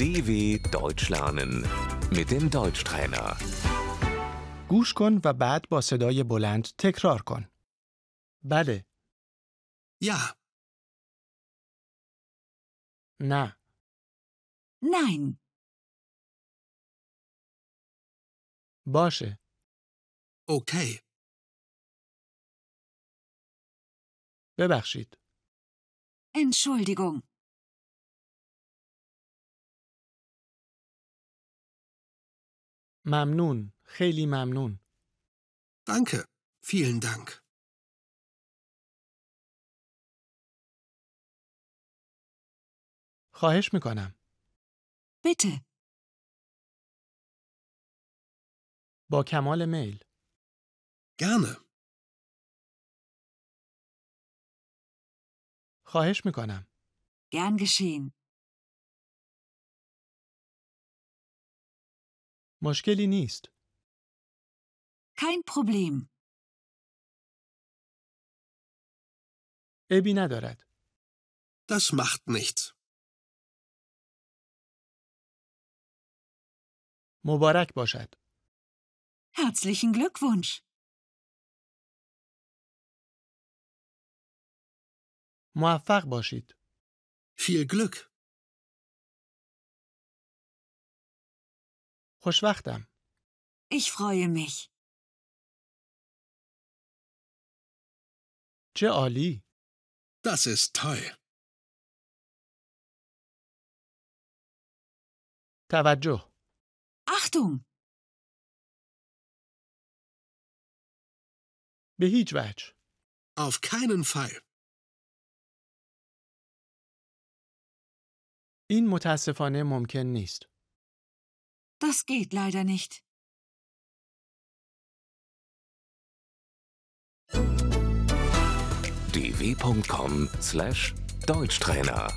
DW Deutsch lernen mit dem Deutschtrainer. گوش کن و بعد با صدای بلند تکرار کن. بله، Ja, نه، Nein, باشه، okay, ببخشید، Entschuldigung, ممنون، خیلی ممنون، danke, vielen Dank. خواهش می‌کنم. bitte, با کمال میل، Gerne, خواهش می‌کنم. gern geschehen. مشکلی نیست. Kein Problem. عیبی ندارد. das macht nichts. مبارک باشد. Herzlichen Glückwunsch. موفق باشید. Viel Glück. خوشوقتم. Ich freue mich. چه عالی. Das ist toll. توجه. Achtung! به هیچ وجه. Auf keinen Fall. این متاسفانه ممکن نیست. Das geht leider nicht. dw.com/deutschtrainer